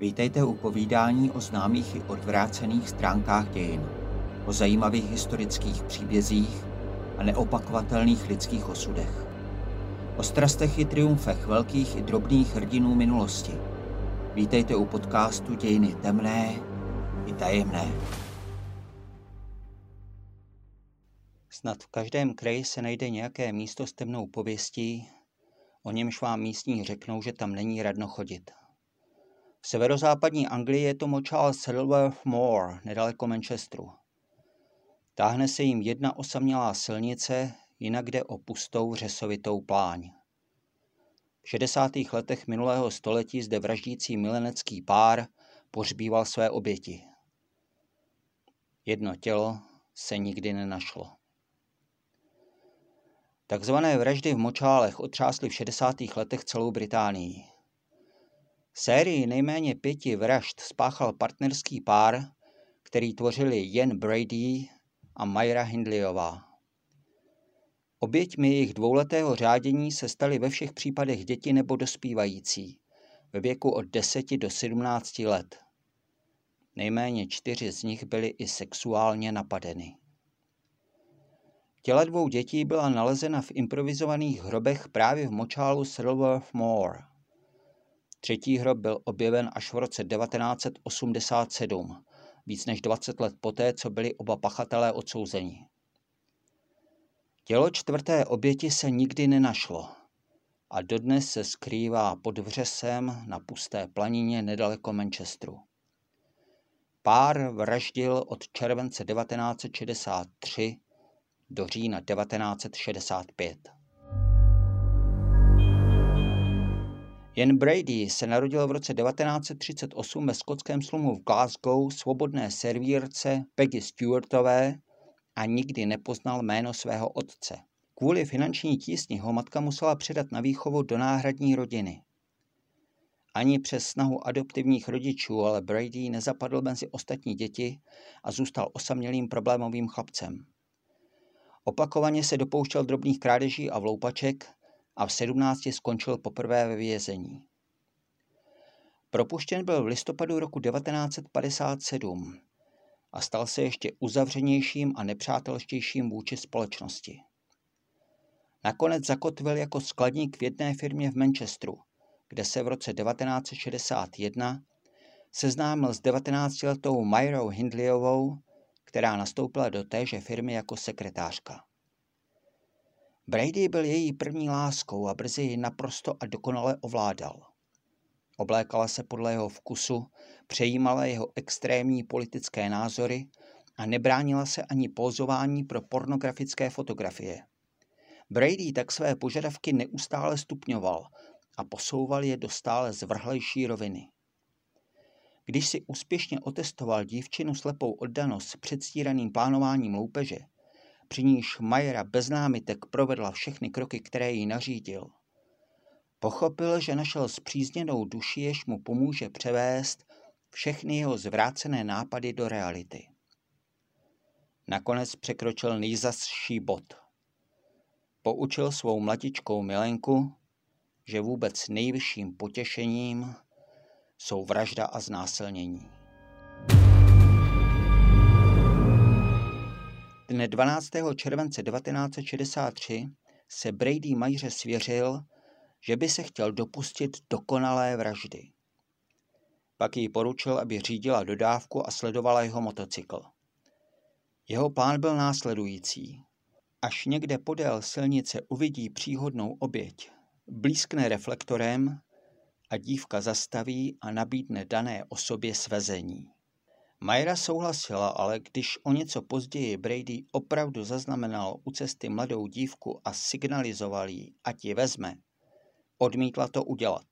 Vítejte u povídání o známých i odvrácených stránkách dějin, o zajímavých historických příbězích a neopakovatelných lidských osudech. O strastech i triumfech velkých i drobných hrdinů minulosti. Vítejte u podcastu Dějiny temné i tajemné. Snad v každém kraji se najde nějaké místo s temnou pověstí, o němž vám místní řeknou, že tam není radno chodit. V severozápadní Anglii je to močál Silverth Moor, nedaleko Manchesteru. Táhne se jim jedna osamělá silnice, jinak jde o pustou řesovitou pláň. V 60. letech minulého století zde vraždící milenecký pár pořbíval své oběti. Jedno tělo se nikdy nenašlo. Takzvané vraždy v močálech otřásly v 60. letech celou Británii. Sérii nejméně pěti vražd spáchal partnerský pár, který tvořili Jen Brady a Myra Hindleyová. Oběťmi jejich dvouletého řádění se staly ve všech případech děti nebo dospívající, ve věku od 10 do 17 let. Nejméně čtyři z nich byly i sexuálně napadeny. Těla dvou dětí byla nalezena v improvizovaných hrobech právě v močálu Silverth Moor. Třetí hrob byl objeven až v roce 1987, víc než 20 let poté, co byli oba pachatelé odsouzeni. Tělo čtvrté oběti se nikdy nenašlo a dodnes se skrývá pod vřesem na pusté planině nedaleko Manchesteru. Pár vraždil od července 1963 do října 1965. Jen Brady se narodil v roce 1938 ve skotském slumu v Glasgow svobodné servírce Peggy Stewartové a nikdy nepoznal jméno svého otce. Kvůli finanční tísni ho matka musela předat na výchovu do náhradní rodiny. Ani přes snahu adoptivních rodičů, ale Brady nezapadl mezi ostatní děti a zůstal osamělým problémovým chlapcem. Opakovaně se dopouštěl drobných krádeží a vloupaček a v 17 skončil poprvé ve vězení. Propuštěn byl v listopadu roku 1957 a stal se ještě uzavřenějším a nepřátelštějším vůči společnosti. Nakonec zakotvil jako skladník v jedné firmě v Manchesteru, kde se v roce 1961 seznámil s 19-letou Myrou Hindleyovou, která nastoupila do téže firmy jako sekretářka. Brady byl její první láskou a brzy ji naprosto a dokonale ovládal. Oblékala se podle jeho vkusu, přejímala jeho extrémní politické názory a nebránila se ani pozování pro pornografické fotografie. Brady tak své požadavky neustále stupňoval a posouval je do stále zvrhlejší roviny. Když si úspěšně otestoval dívčinu slepou oddanost s předstíraným plánováním loupeže, při níž Majera bez námitek provedla všechny kroky, které jí nařídil. Pochopil, že našel zpřízněnou duši, jež mu pomůže převést všechny jeho zvrácené nápady do reality. Nakonec překročil nejzasší bod. Poučil svou mladičkou milenku, že vůbec nejvyšším potěšením jsou vražda a znásilnění. Dne 12. července 1963 se Brady Majře svěřil, že by se chtěl dopustit dokonalé vraždy. Pak jí poručil, aby řídila dodávku a sledovala jeho motocykl. Jeho plán byl následující. Až někde podél silnice uvidí příhodnou oběť, blízkne reflektorem a dívka zastaví a nabídne dané osobě svezení. Majra souhlasila, ale když o něco později Brady opravdu zaznamenal u cesty mladou dívku a signalizoval jí, ať ji vezme, odmítla to udělat.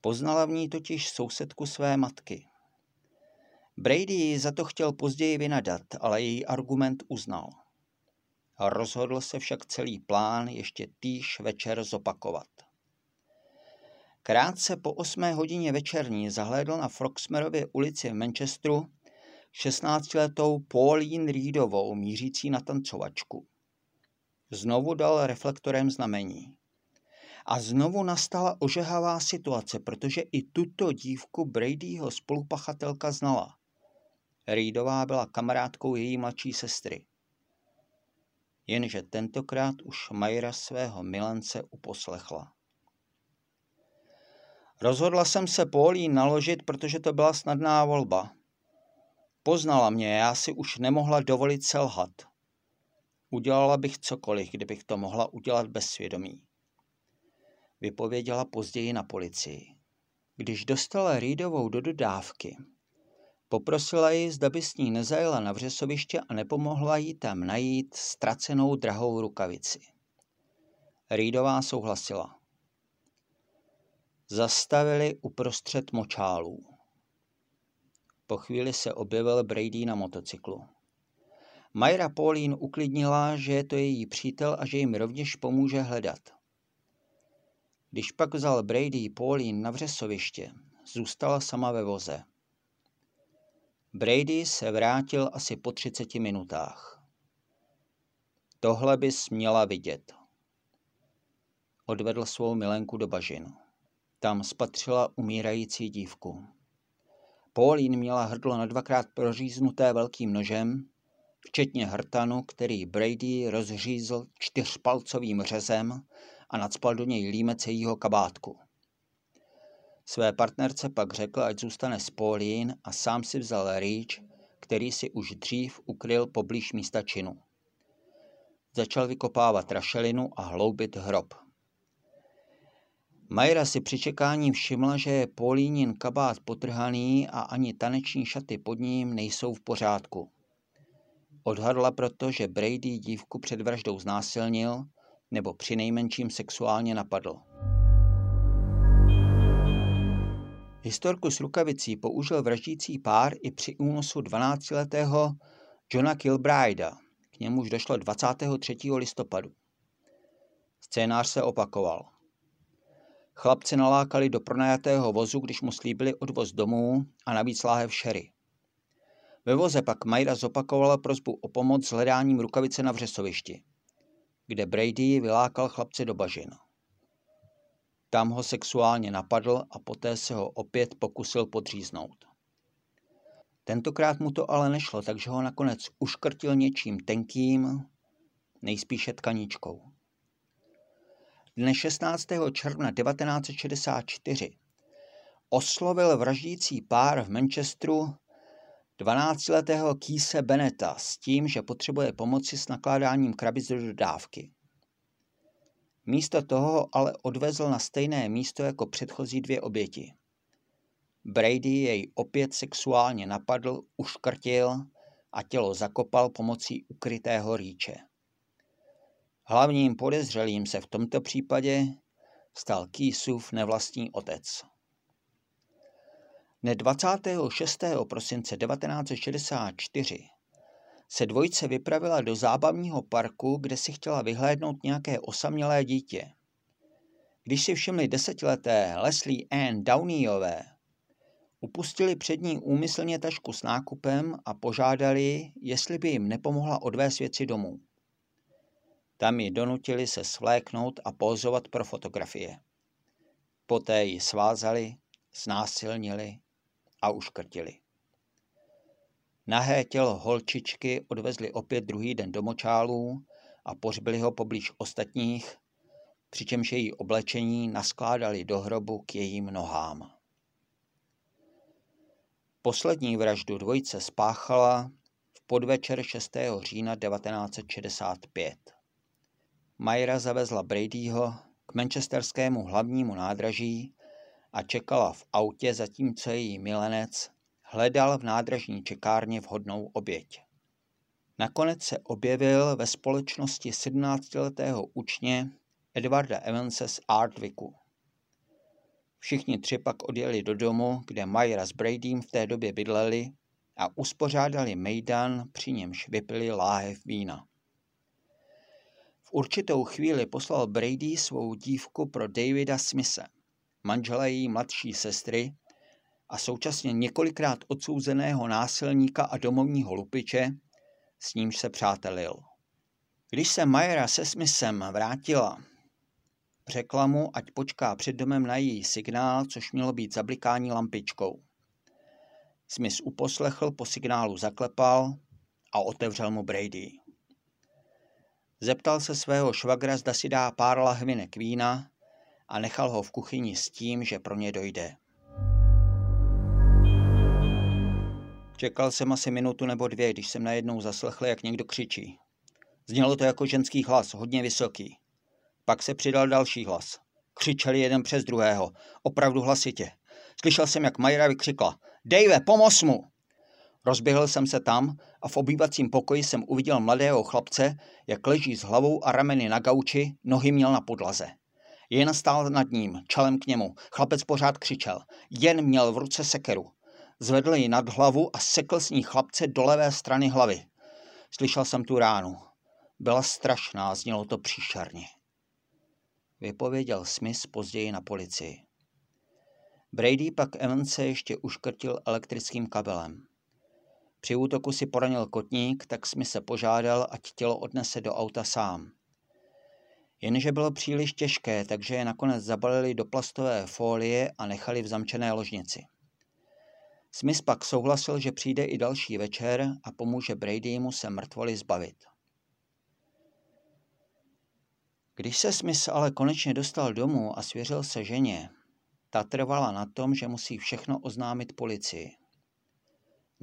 Poznala v ní totiž sousedku své matky. Brady ji za to chtěl později vynadat, ale její argument uznal. Rozhodl se však celý plán ještě týž večer zopakovat. Krátce po 8 hodině večerní zahlédl na Froxmerově ulici v Manchesteru 16-letou Pauline Reedovou mířící na tancovačku. Znovu dal reflektorem znamení. A znovu nastala ožehavá situace, protože i tuto dívku Bradyho spolupachatelka znala. Reidová byla kamarádkou její mladší sestry. Jenže tentokrát už Majra svého milence uposlechla. Rozhodla jsem se Polí naložit, protože to byla snadná volba. Poznala mě, já si už nemohla dovolit selhat. Udělala bych cokoliv, kdybych to mohla udělat bez svědomí. Vypověděla později na policii. Když dostala Reedovou do dodávky, poprosila ji, zda by s ní nezajela na vřesoviště a nepomohla jí tam najít ztracenou drahou rukavici. Reedová souhlasila. Zastavili uprostřed močálů. Po chvíli se objevil Brady na motocyklu. Majra Pauline uklidnila, že je to její přítel a že jim rovněž pomůže hledat. Když pak vzal Brady Pauline na vřesoviště, zůstala sama ve voze. Brady se vrátil asi po 30 minutách. Tohle bys měla vidět. Odvedl svou milenku do bažin. Tam spatřila umírající dívku. Pauline měla hrdlo na dvakrát proříznuté velkým nožem, včetně hrtanu, který Brady rozřízl čtyřpalcovým řezem a nadspal do něj límec jejího kabátku. Své partnerce pak řekl, ať zůstane s Pauline a sám si vzal rýč, který si už dřív ukryl poblíž místa činu. Začal vykopávat rašelinu a hloubit hrob. Majra si při čekání všimla, že je Paulínin kabát potrhaný a ani taneční šaty pod ním nejsou v pořádku. Odhadla proto, že Brady dívku před vraždou znásilnil nebo při nejmenším sexuálně napadl. Historku s rukavicí použil vraždící pár i při únosu 12-letého Johna Kilbrida. K němuž došlo 23. listopadu. Scénář se opakoval. Chlapci nalákali do pronajatého vozu, když mu slíbili odvoz domů a navíc láhev šery. Ve voze pak Majra zopakovala prozbu o pomoc s hledáním rukavice na vřesovišti, kde Brady vylákal chlapce do bažin. Tam ho sexuálně napadl a poté se ho opět pokusil podříznout. Tentokrát mu to ale nešlo, takže ho nakonec uškrtil něčím tenkým, nejspíše tkaničkou. Dne 16. června 1964 oslovil vraždící pár v Manchesteru 12-letého Kýse Beneta s tím, že potřebuje pomoci s nakládáním krabic do dodávky. Místo toho ale odvezl na stejné místo jako předchozí dvě oběti. Brady jej opět sexuálně napadl, uškrtil a tělo zakopal pomocí ukrytého rýče. Hlavním podezřelým se v tomto případě stal Kýsův nevlastní otec. Dne 26. prosince 1964 se dvojice vypravila do zábavního parku, kde si chtěla vyhlédnout nějaké osamělé dítě. Když si všimli desetileté Leslie Ann Downeyové, upustili před ní úmyslně tašku s nákupem a požádali, jestli by jim nepomohla odvést věci domů. Tam ji donutili se svléknout a pózovat pro fotografie. Poté ji svázali, znásilnili a uškrtili. Nahé tělo holčičky odvezli opět druhý den do močálů a pořbili ho poblíž ostatních, přičemž její oblečení naskládali do hrobu k jejím nohám. Poslední vraždu dvojice spáchala v podvečer 6. října 1965. Majra zavezla Bradyho k manchesterskému hlavnímu nádraží a čekala v autě, zatímco její milenec hledal v nádražní čekárně vhodnou oběť. Nakonec se objevil ve společnosti 17-letého učně Edwarda Evanse z Ardwicku. Všichni tři pak odjeli do domu, kde Majra s Bradym v té době bydleli a uspořádali mejdan, při němž vypili láhev vína. Určitou chvíli poslal Brady svou dívku pro Davida Smise, manžela její mladší sestry, a současně několikrát odsouzeného násilníka a domovního lupiče, s nímž se přátelil. Když se Majera se Smithem vrátila, Řekla mu, ať počká před domem na její signál, což mělo být zablikání lampičkou. Smith uposlechl, po signálu zaklepal a otevřel mu Brady. Zeptal se svého švagra, zda si dá pár lahvinek vína a nechal ho v kuchyni s tím, že pro ně dojde. Čekal jsem asi minutu nebo dvě, když jsem najednou zaslechl, jak někdo křičí. Znělo to jako ženský hlas, hodně vysoký. Pak se přidal další hlas. Křičeli jeden přes druhého, opravdu hlasitě. Slyšel jsem, jak Majra vykřikla. Dave, pomoz mu! Rozběhl jsem se tam a v obývacím pokoji jsem uviděl mladého chlapce, jak leží s hlavou a rameny na gauči, nohy měl na podlaze. Jen stál nad ním, čelem k němu. Chlapec pořád křičel. Jen měl v ruce sekeru. Zvedl ji nad hlavu a sekl s ní chlapce do levé strany hlavy. Slyšel jsem tu ránu. Byla strašná, znělo to příšerně. Vypověděl Smith později na policii. Brady pak Evanse ještě uškrtil elektrickým kabelem. Při útoku si poranil kotník, tak Smith se požádal, ať tělo odnese do auta sám. Jenže bylo příliš těžké, takže je nakonec zabalili do plastové fólie a nechali v zamčené ložnici. Smith pak souhlasil, že přijde i další večer a pomůže Bradymu se mrtvoli zbavit. Když se Smith ale konečně dostal domů a svěřil se ženě, ta trvala na tom, že musí všechno oznámit policii.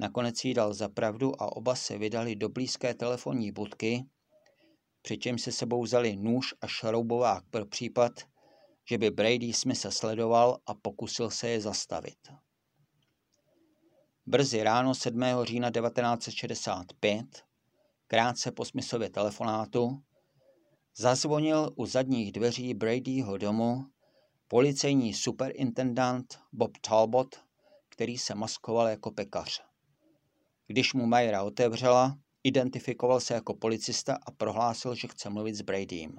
Nakonec jí dal za pravdu a oba se vydali do blízké telefonní budky, přičemž se sebou vzali nůž a šroubovák pro případ, že by Brady Smitha sledoval a pokusil se je zastavit. Brzy ráno 7. října 1965, krátce po Smithově telefonátu, zazvonil u zadních dveří Bradyho domu policejní superintendant Bob Talbot, který se maskoval jako pekař. Když mu Majera otevřela, identifikoval se jako policista a prohlásil, že chce mluvit s Bradym.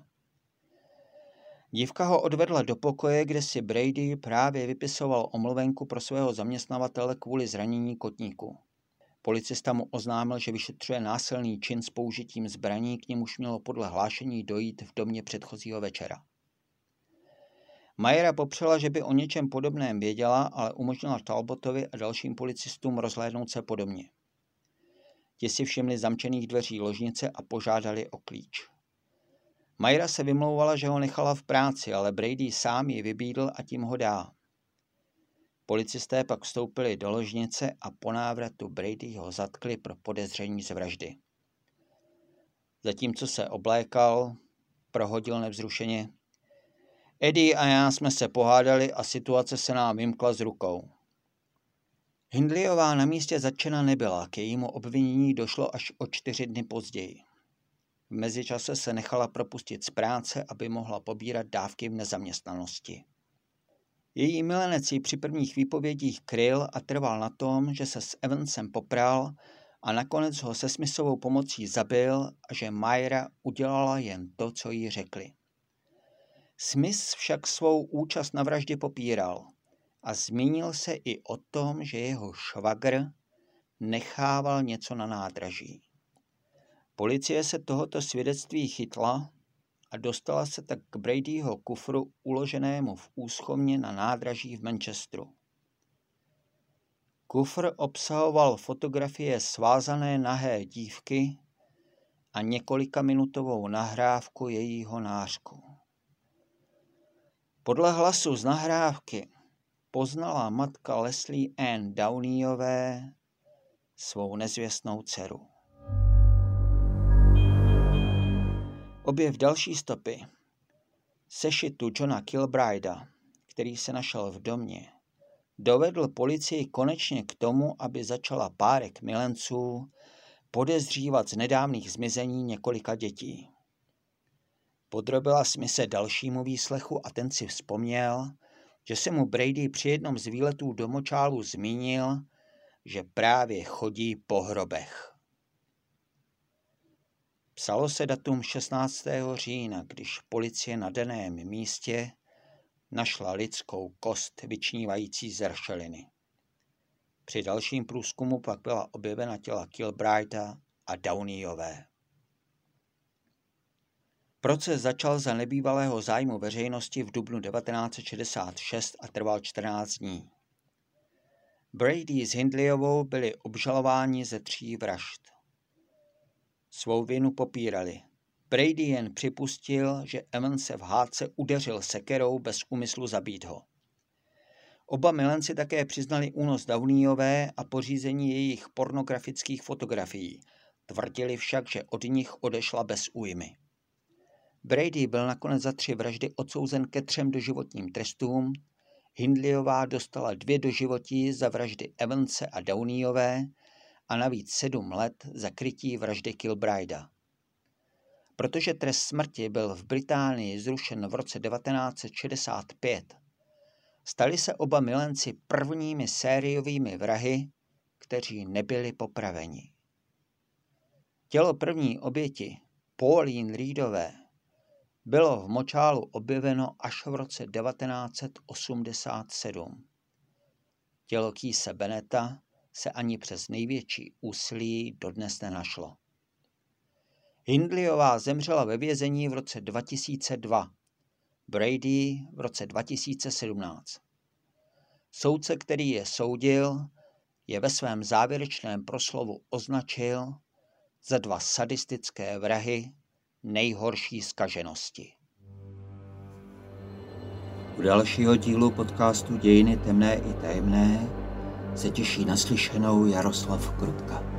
Dívka ho odvedla do pokoje, kde si Brady právě vypisoval omluvenku pro svého zaměstnavatele kvůli zranění kotníku. Policista mu oznámil, že vyšetřuje násilný čin s použitím zbraní, k němuž mělo podle hlášení dojít v domě předchozího večera. Majera popřela, že by o něčem podobném věděla, ale umožnila Talbotovi a dalším policistům rozhlédnout se podobně. Ti si všimli zamčených dveří ložnice a požádali o klíč. Majra se vymlouvala, že ho nechala v práci, ale Brady sám ji vybídl a tím ho dá. Policisté pak vstoupili do ložnice a po návratu Brady ho zatkli pro podezření z vraždy. Zatímco se oblékal, prohodil nevzrušeně. Eddie a já jsme se pohádali a situace se nám vymkla z rukou. Hindleyová na místě zatčena nebyla, k jejímu obvinění došlo až o čtyři dny později. V mezičase se nechala propustit z práce, aby mohla pobírat dávky v nezaměstnanosti. Její milenec ji při prvních výpovědích kryl a trval na tom, že se s Evansem popral a nakonec ho se smyslovou pomocí zabil a že Myra udělala jen to, co jí řekli. Smith však svou účast na vraždě popíral a zmínil se i o tom, že jeho švagr nechával něco na nádraží. Policie se tohoto svědectví chytla a dostala se tak k Bradyho kufru uloženému v úschovně na nádraží v Manchesteru. Kufr obsahoval fotografie svázané nahé dívky a několika minutovou nahrávku jejího nářku. Podle hlasu z nahrávky poznala matka Leslie Ann Downeyové svou nezvěstnou dceru. Objev další stopy sešitu Johna Kilbrida, který se našel v domě, dovedl policii konečně k tomu, aby začala párek milenců podezřívat z nedávných zmizení několika dětí. Podrobila se dalšímu výslechu a ten si vzpomněl, že se mu Brady při jednom z výletů do močálu zmínil, že právě chodí po hrobech. Psalo se datum 16. října, když policie na daném místě našla lidskou kost vyčnívající z ršeliny. Při dalším průzkumu pak byla objevena těla Kilbrighta a Downeyové. Proces začal za nebývalého zájmu veřejnosti v dubnu 1966 a trval 14 dní. Brady s Hindleyovou byli obžalováni ze tří vražd. Svou vinu popírali. Brady jen připustil, že Evans se v hádce udeřil sekerou bez úmyslu zabít ho. Oba milenci také přiznali únos Downeyové a pořízení jejich pornografických fotografií. Tvrdili však, že od nich odešla bez újmy. Brady byl nakonec za tři vraždy odsouzen ke třem doživotním trestům, Hindleyová dostala dvě doživotí za vraždy Evanse a Downeyové a navíc sedm let za krytí vraždy Kilbrida. Protože trest smrti byl v Británii zrušen v roce 1965, stali se oba milenci prvními sériovými vrahy, kteří nebyli popraveni. Tělo první oběti, Pauline Reedové, bylo v močálu objeveno až v roce 1987. Tělo Kýse Beneta se ani přes největší úsilí dodnes nenašlo. Hindleyová zemřela ve vězení v roce 2002, Brady v roce 2017. Soudce, který je soudil, je ve svém závěrečném proslovu označil za dva sadistické vrahy nejhorší skaženosti. U dalšího dílu podcastu Dějiny temné i tajemné se těší naslyšenou Jaroslav Krutka.